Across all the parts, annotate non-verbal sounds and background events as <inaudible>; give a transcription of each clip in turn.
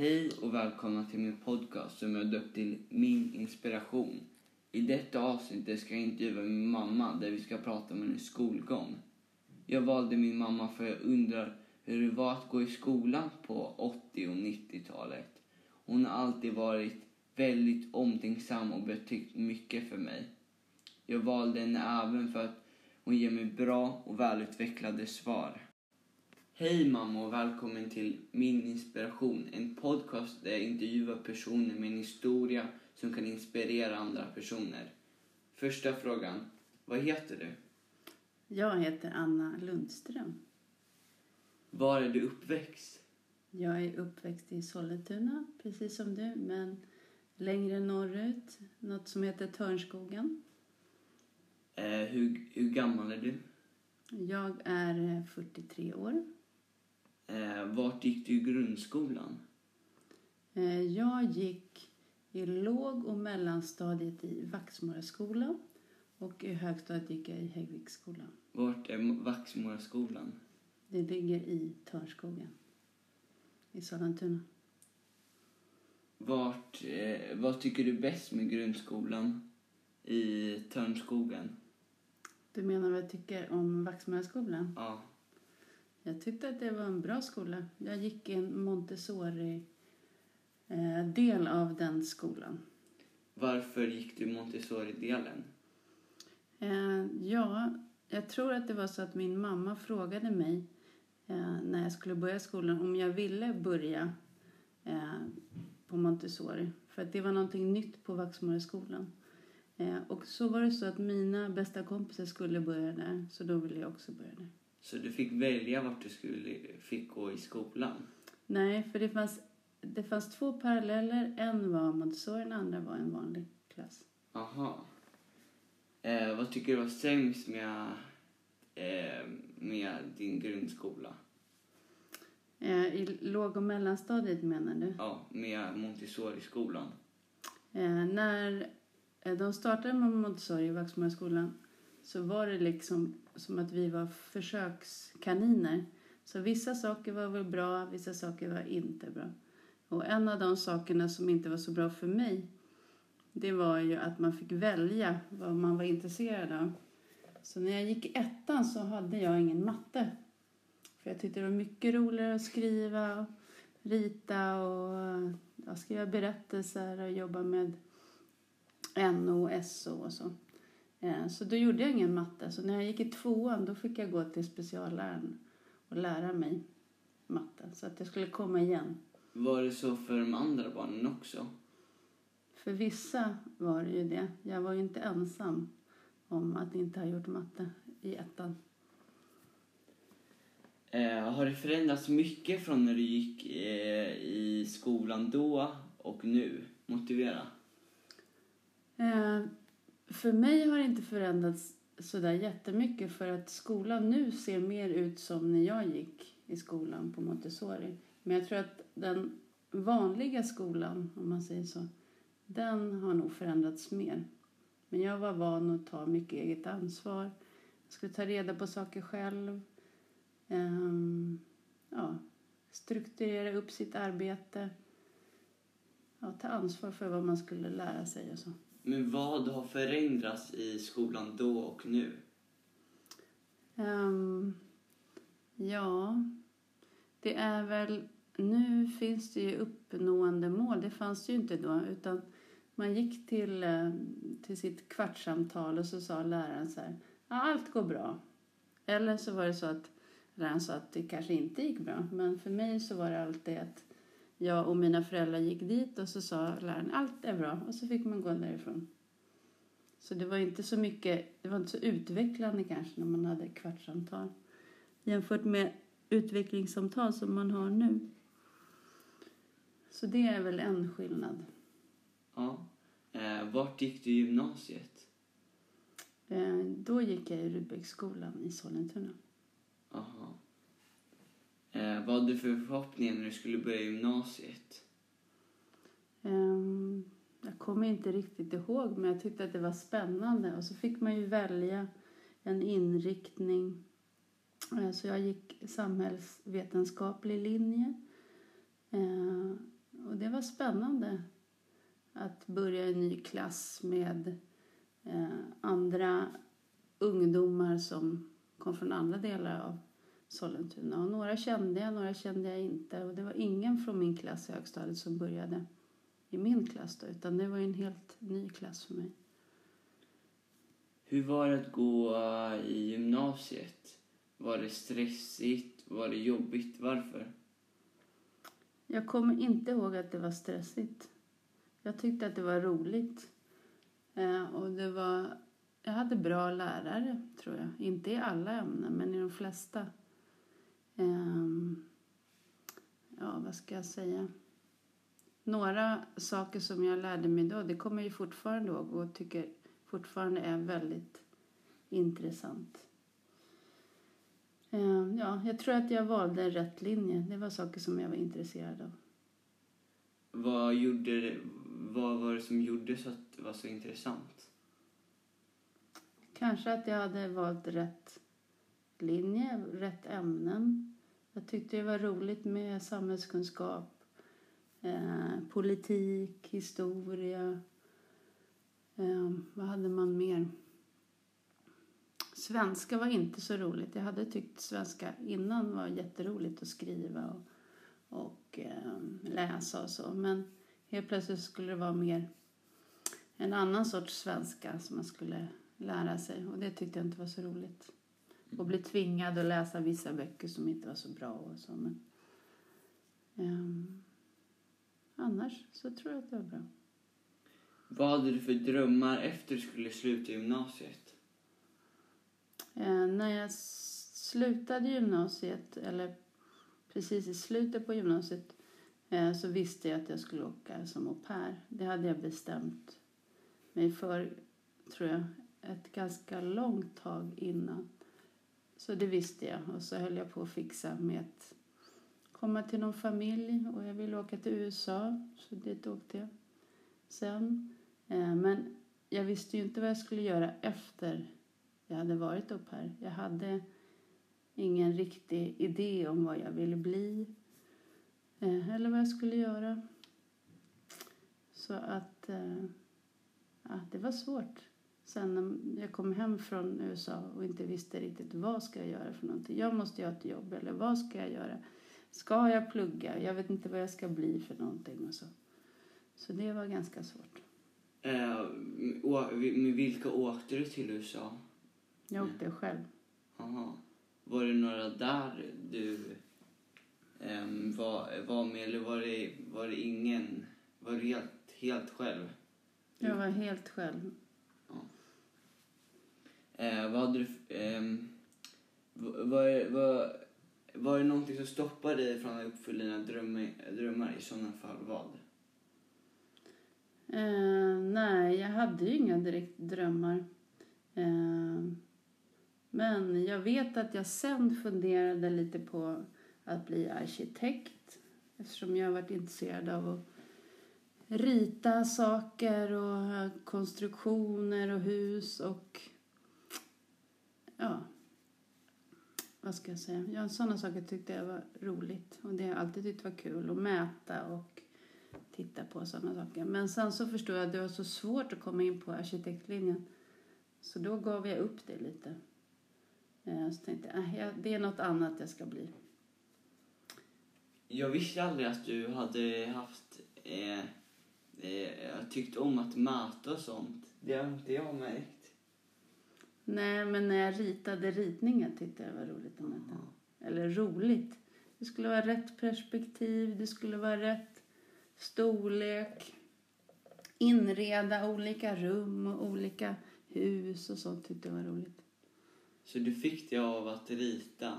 Hej och välkomna till min podcast som jag döpt till Min inspiration. I detta avsnitt ska jag intervjua min mamma där vi ska prata om hennes skolgång. Jag valde min mamma för jag undrar hur det var att gå i skolan på 80 och 90-talet. Hon har alltid varit väldigt omtänksam och betytt mycket för mig. Jag valde henne även för att hon ger mig bra och välutvecklade svar. Hej mamma och välkommen till Min inspiration, en podcast där jag intervjuar personer med en historia som kan inspirera andra personer. Första frågan, vad heter du? Jag heter Anna Lundström. Var är du uppväxt? Jag är uppväxt i Sollentuna, precis som du, men längre norrut, något som heter Törnskogen. Eh, hur, hur gammal är du? Jag är eh, 43 år. Eh, vart gick du i grundskolan? Eh, Jag gick i låg och mellanstadiet i Vaxmaraskolan och i högstadiet gick jag i Häggviksskolan. Vart är Vaxmoraskolan? Det ligger i Törnskogen i Sollentuna. Vart, eh, vad tycker du bäst med grundskolan i Törnskogen? Du menar vad jag tycker om Vaxmaraskolan? Ja. Jag tyckte att det var en bra skola. Jag gick i en Montessori-del av den skolan. Varför gick du Montessori-delen? Eh, Ja, jag tror att det var så att min mamma frågade mig eh, när jag skulle börja skolan om jag ville börja eh, på Montessori. För att det var någonting nytt på Vaxmaraskolan. Och så var det så att mina bästa kompisar skulle börja där, så då ville jag också börja där. Så du fick välja vart du skulle, fick gå i skolan? Nej, för det fanns, det fanns två paralleller. En var Montessori, den andra var en vanlig klass. Aha. Eh, vad tycker du var sämst med, eh, med din grundskola? Eh, I låg och mellanstadiet menar du? Ja, med Montessori-skolan. Eh, när eh, de startade med Montessori i Vaxmaraskolan så var det liksom som att vi var försökskaniner. Så vissa saker var väl bra, vissa saker var inte bra. Och en av de sakerna som inte var så bra för mig det var ju att man fick välja vad man var intresserad av. Så när jag gick i ettan så hade jag ingen matte. För jag tyckte det var mycket roligare att skriva, rita och ja, skriva berättelser och jobba med NO och SO och så. Eh, Så då gjorde jag ingen matte. Så när jag gick i tvåan då fick jag gå till specialläraren och lära mig matte. Så att jag skulle komma igen. Var det så för de andra barnen också? För vissa var det ju det. Jag var ju inte ensam om att inte ha gjort matte i ettan. Eh, har det förändrats mycket från när du gick eh, i skolan då och nu? Motivera. Eh, för mig har det inte förändrats sådär jättemycket för att skolan nu ser mer ut som när jag gick i skolan på Montessori. Men jag tror att den vanliga skolan, om man säger så, den har nog förändrats mer. Men jag var van att ta mycket eget ansvar. Jag skulle ta reda på saker själv. Ehm, ja, strukturera upp sitt arbete. Ja, ta ansvar för vad man skulle lära sig och så. Men vad har förändrats i skolan då och nu? Um, ja, det är väl... Nu finns det ju uppnående mål. Det fanns det ju inte då. Utan man gick till, eh, till sitt kvartssamtal och så sa läraren så här. Ja, allt går bra. Eller så var det så att läraren sa att det kanske inte gick bra. Men för mig så var det alltid att jag och mina föräldrar gick dit och så sa läraren allt är bra. Och så fick man gå därifrån. Så det var inte så mycket, det var inte så utvecklande kanske när man hade kvartssamtal. Jämfört med utvecklingssamtal som man har nu. Så det är väl en skillnad. Ja. Eh, vart gick du i gymnasiet? Eh, Då gick jag i Rudbecksskolan i Sollentuna. Vad hade du för förhoppningar när du skulle börja gymnasiet? Um, Jag kommer inte riktigt ihåg, men jag tyckte att det var spännande. Och så fick man ju välja en inriktning. Eh, så jag gick samhällsvetenskaplig linje. Eh, och det var spännande att börja i en ny klass med eh, andra ungdomar som kom från andra delar av Sollentuna. Och några kände jag, några kände jag inte. Och det var ingen från min klass i högstadiet som började i min klass då, utan det var en helt ny klass för mig. Hur var det att gå eh, i gymnasiet? Var det stressigt? Var det jobbigt? Varför? Jag kommer inte ihåg att det var stressigt. Jag tyckte att det var roligt. Eh, och det var, jag hade bra lärare, tror jag. Inte i alla ämnen, men i de flesta. Eh, ja, vad ska jag säga? Några saker som jag lärde mig då, det kommer jag fortfarande ihåg och tycker fortfarande är väldigt intressant. Eh, ja, jag tror att jag valde rätt linje. Det var saker som jag var intresserad av. Vad, gjorde vad var det som gjorde så att det var så intressant? Kanske att jag hade valt rätt linje, rätt ämnen. Jag tyckte det var roligt med samhällskunskap, eh, politik, historia. Eh, vad hade man mer? Svenska var inte så roligt. Jag hade tyckt svenska innan var jätteroligt att skriva och, och eh, läsa och så. Men helt plötsligt skulle det vara mer en annan sorts svenska som man skulle lära sig. Och det tyckte jag inte var så roligt. Och bli tvingad att läsa vissa böcker som inte var så bra och så. Men, um, annars så tror jag att det var bra. Vad hade du för drömmar efter du skulle sluta gymnasiet? Eh, när jag slutade gymnasiet, eller precis i slutet på gymnasiet, eh, så visste jag att jag skulle åka som au pair. Det hade jag bestämt mig för, tror jag, ett ganska långt tag innan. Så det visste jag. Och så höll jag på att fixa med att komma till någon familj och jag ville åka till USA, så dit åkte jag sen. Eh, men jag visste ju inte vad jag skulle göra efter jag hade varit upp här. Jag hade ingen riktig idé om vad jag ville bli eh, eller vad jag skulle göra. Så att eh, ja, det var svårt. Sen när jag kom hem från USA och inte visste riktigt vad ska jag göra för någonting. Jag måste göra ett jobb eller vad ska jag göra? Ska jag plugga? Jag vet inte vad jag ska bli för någonting och så. Så det var ganska svårt. Eh, med vilka åkte du till USA? Jag åkte själv. Aha. Var det några där du um, var, var med eller var det, var det ingen? Var du helt, helt själv? Jag var helt själv. Eh, vad hade du... Eh, var, var, var det någonting som stoppade dig från att uppfylla dina drömmar, drömmar i sådana fall? Vad? Eh, nej, jag hade ju inga direkt drömmar. Eh, men jag vet att jag sen funderade lite på att bli arkitekt eftersom jag har varit intresserad av att rita saker och konstruktioner och hus och ja, vad ska jag säga? Ja, sådana saker tyckte jag var roligt och det har jag alltid tyckt var kul att mäta och titta på sådana saker. Men sen så förstod jag att det var så svårt att komma in på arkitektlinjen så då gav jag upp det lite. Eh, så tänkte jag, äh, det är något annat jag ska bli. Jag visste aldrig att du hade haft eh, eh, tyckt om att mäta och sånt. Det har inte jag märkt. Nej, men när jag ritade ritningar tyckte jag var roligt. Mm. Eller roligt. Det skulle vara rätt perspektiv, det skulle vara rätt storlek. Inreda olika rum och olika hus och sånt tyckte jag var roligt. Så du fick det av att rita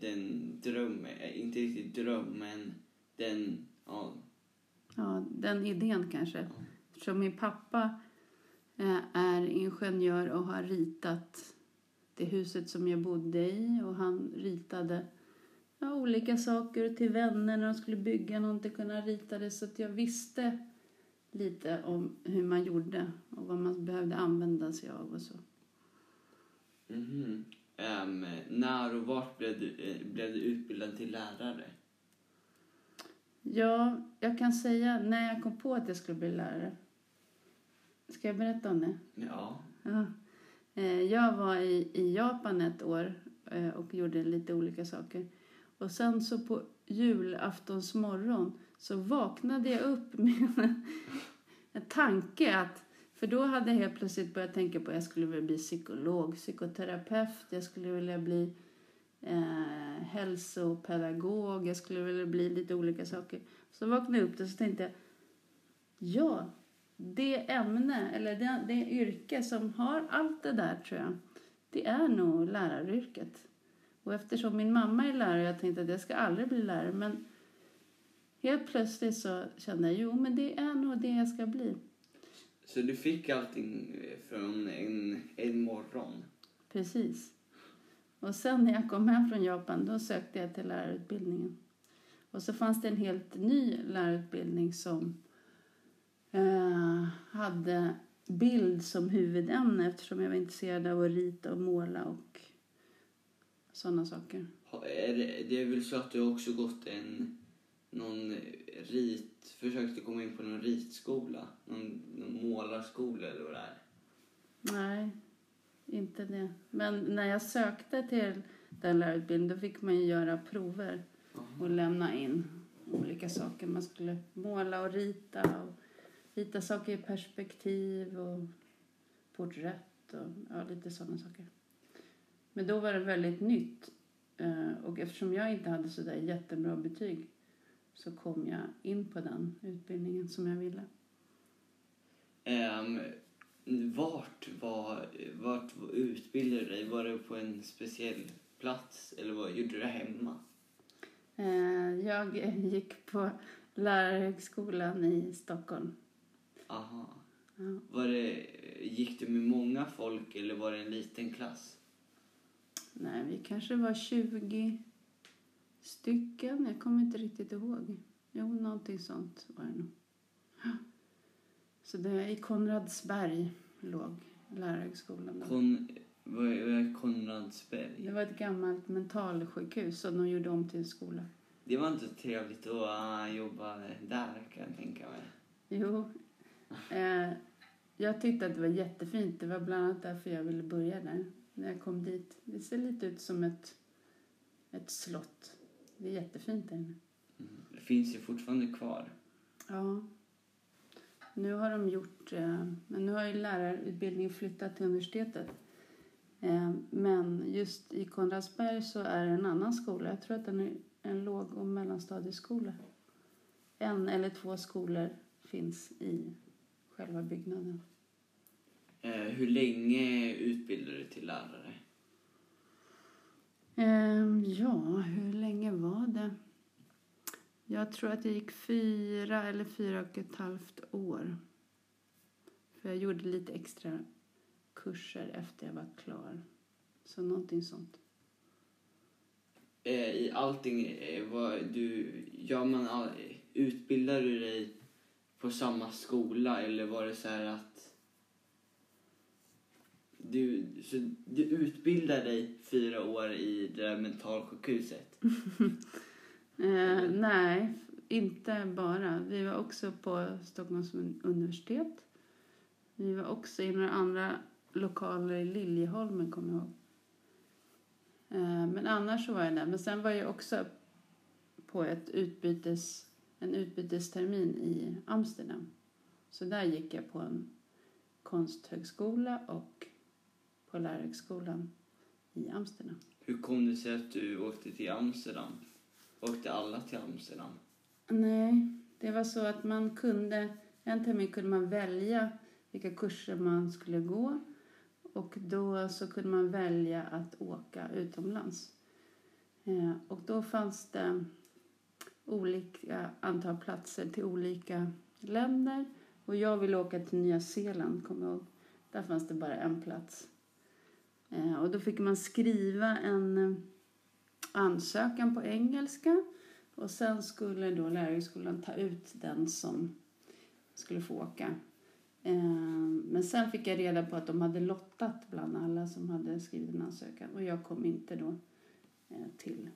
den drömmen, inte riktigt dröm, men den, ja. Ja, den idén kanske. Ja. Eftersom min pappa eh, är ingenjör och har ritat det huset som jag bodde i och han ritade ja, olika saker till vänner när de skulle bygga någonting, kunna rita det så att jag visste lite om hur man gjorde och vad man behövde använda sig av och så. Mm -hmm. um, när och vart blev du, eh, blev du utbildad till lärare? Ja, jag kan säga när jag kom på att jag skulle bli lärare. Ska jag berätta om det? Ja. Ja. Eh, Jag var i, i Japan ett år eh, och gjorde lite olika saker. Och sen så på julaftons morgon så vaknade jag upp <laughs> med en tanke att för då hade jag helt plötsligt börjat tänka på att jag skulle vilja bli psykolog, psykoterapeut, jag skulle vilja bli eh, hälsopedagog, jag skulle vilja bli lite olika saker. Så vaknade jag upp och så tänkte jag, ja, det ämne eller det, det yrke som har allt det där tror jag, det är nog läraryrket. Och eftersom min mamma är lärare, jag tänkte att jag ska aldrig bli lärare, men helt plötsligt så kände jag, jo men det är nog det jag ska bli. Så du fick allting från en, en morgon? Precis. Och sen när jag kom hem från Japan, då sökte jag till lärarutbildningen. Och så fanns det en helt ny lärarutbildning som eh, hade bild som huvudämne eftersom jag var intresserad av att rita och måla och sådana saker. Det, är väl så att du också gått en någon rit, försökte komma in på någon ritskola? Någon, någon målarskola eller vad det är? Nej, inte det. Men när jag sökte till den lärarutbildningen då fick man ju göra prover och lämna in olika saker. Man skulle måla och rita och rita saker i perspektiv och porträtt och ja, lite sådana saker. Men då var det väldigt nytt eh, och eftersom jag inte hade så där jättebra betyg så kom jag in på den utbildningen som jag ville. Ehm, vart, var, vart utbildade du dig? Var det på en speciell plats eller vad gjorde du det hemma? Eh, Jag gick på Lärarhögskolan i Stockholm. Aha. Ja. Var det, gick du med många folk eller var det en liten klass? Nej, vi kanske var 20 stycken. Jag kommer inte riktigt ihåg. Jo, någonting sånt var det nog. Så det i Konradsberg låg Lärarhögskolan. Kon, vad är, är Konradsberg? Det var ett gammalt mentalsjukhus som de gjorde om till en skola. Det var inte trevligt att uh, jobba där kan jag tänka mig. Jo, eh, jag tyckte att det var jättefint. Det var bland annat därför jag ville börja där. När jag kom dit. Det ser lite ut som ett, ett slott. Det är jättefint där inne. Det finns ju fortfarande kvar. Ja. Nu har de gjort... Eh, men nu har ju lärarutbildningen flyttat till universitetet. Eh, men just i Konradsberg så är det en annan skola. Jag tror att den är en låg och mellanstadieskola. En eller två skolor finns i själva byggnaden. Eh, hur länge utbildade du till lärare? Ehm, ja, hur länge var det? Jag tror att jag gick fyra eller fyra och ett halvt år. För jag gjorde lite extra kurser efter jag var klar. Så någonting sånt. Eh, I allting, eh, vad du, gör man all, utbildar du dig på samma skola eller var det så här att du, så du utbildar dig fyra år i det där mentalsjukhuset? <laughs> Eh, nej, inte bara. Vi var också på Stockholms universitet. Vi var också i några andra lokaler i Liljeholmen, kommer jag ihåg. Eh, men annars så var jag där. Men sen var jag också på ett utbytes, en utbytestermin i Amsterdam. Så där gick jag på en konsthögskola och på lärarhögskolan i Amsterdam. Hur kom det sig att du åkte till Amsterdam? Åkte alla till Amsterdam? Nej, det var så att man kunde, en termin kunde man välja vilka kurser man skulle gå och då så kunde man välja att åka utomlands. Eh, och då fanns det olika antal platser till olika länder och jag ville åka till Nya Zeeland, kommer jag ihåg. Där fanns det bara en plats. Eh, och då fick man skriva en eh, ansökan på engelska och sen skulle då lärarhögskolan ta ut den som skulle få åka. Eh, men sen fick jag reda på att de hade lottat bland alla som hade skrivit en ansökan och jag kom inte då till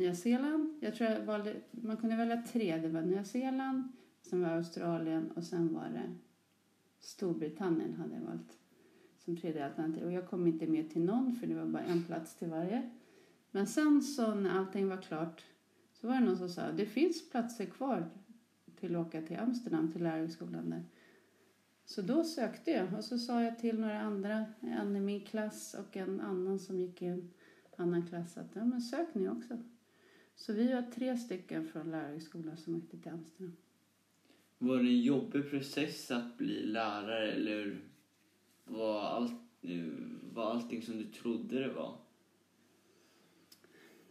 Nya Zeeland. Jag tror jag valde, man kunde välja tre. Det var Nya Zeeland, sen var det Australien och sen var det Storbritannien hade jag valt som tredje alternativ. Och jag kom inte med till någon för det var bara en plats till varje. Men sen så när allting var klart så var det någon som sa det finns platser kvar till att åka till Amsterdam till lärarhögskolan där. Så då sökte jag och så sa jag till några andra, en i min klass och en annan som gick i en annan klass att ja, men sök ni också. Så vi var tre stycken från lärarhögskolan som åkte till Amsterdam. Var det en jobbig process att bli lärare eller var, allt, var allting som du trodde det var?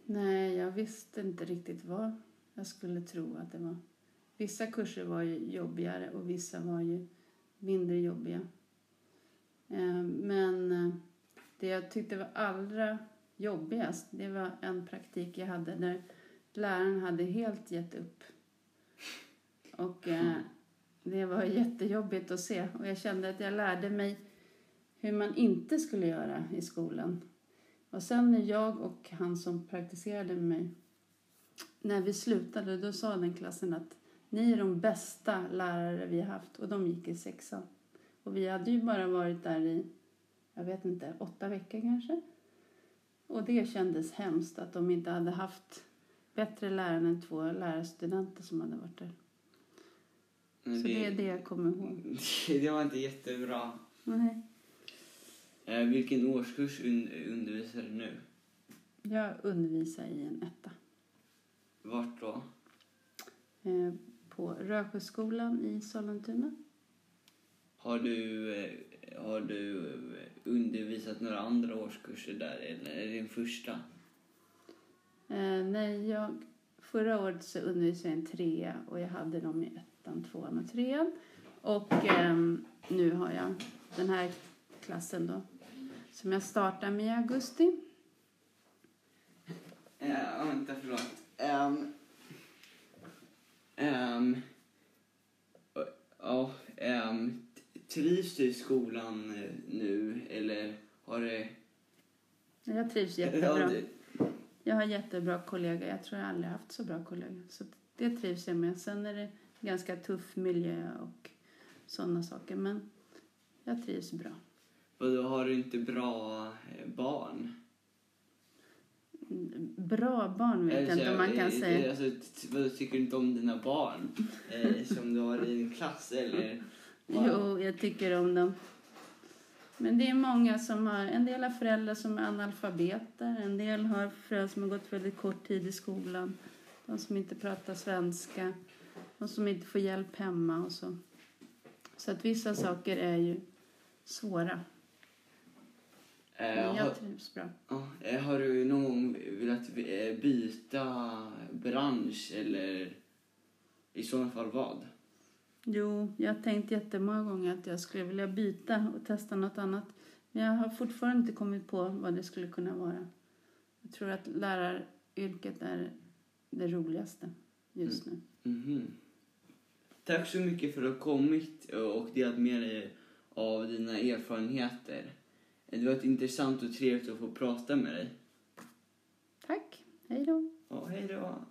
Nej, jag visste inte riktigt vad jag skulle tro att det var. Vissa kurser var ju jobbigare och vissa var ju mindre jobbiga. Eh, men eh, det jag tyckte var allra jobbigast, det var en praktik jag hade där läraren hade helt gett upp. Och eh, det var jättejobbigt att se och jag kände att jag lärde mig hur man inte skulle göra i skolan. Och sen när jag och han som praktiserade med mig, när vi slutade, då sa den klassen att ni är de bästa lärare vi har haft. Och de gick i sexan. Och vi hade ju bara varit där i, jag vet inte, åtta veckor kanske. Och det kändes hemskt att de inte hade haft bättre lärare än två lärarstudenter som hade varit där. Så det, det är det jag kommer ihåg. <laughs> Det var inte jättebra. Nej. Eh, vilken årskurs un undervisar du nu? Jag undervisar i en etta. Vart då? Eh, på Rösjöskolan i Sollentuna. Har du, eh, har du eh, undervisat några andra årskurser där eller är det din första? Eh, nej, jag, förra året så undervisade jag en trea och jag hade dem i ettan, tvåan och trean. Och eh, nu har jag den här klassen då som jag startar med i augusti. Ja, vänta, förlåt. Um, um, ja, um, trivs du i skolan eh, nu eller har det... Jag trivs jättebra. Jag har jättebra kollegor. Jag tror jag aldrig haft så bra kollegor. Så det trivs jag med. Sen är det ganska tuff miljö och sådana saker. Men jag trivs bra. Och då har du inte bra eh, barn? Bra barn vet jag inte om man kan eh, säga. Alltså, vad tycker du inte om dina barn eh, som du har i din klass? Eller, <laughs> jo, jag tycker om dem. Men det är många som har, en del har föräldrar som är analfabeter, en del har föräldrar som har gått väldigt kort tid i skolan, de som inte pratar svenska, de som inte får hjälp hemma och så. Så att vissa saker är ju svåra. Men Eh, jag har, trivs bra. eh, har du någon gång velat eh, byta bransch eller i så fall vad? Jo, jag har tänkt jättemånga gånger att jag skulle vilja byta och testa något annat. Men jag har fortfarande inte kommit på vad det skulle kunna vara. Jag tror att läraryrket är det roligaste just nu. Mhm. Tack så mycket för att du har kommit och delat med dig av dina erfarenheter. Det var ett intressant och trevligt att få prata med dig. Tack, hej då. Ja, hej då.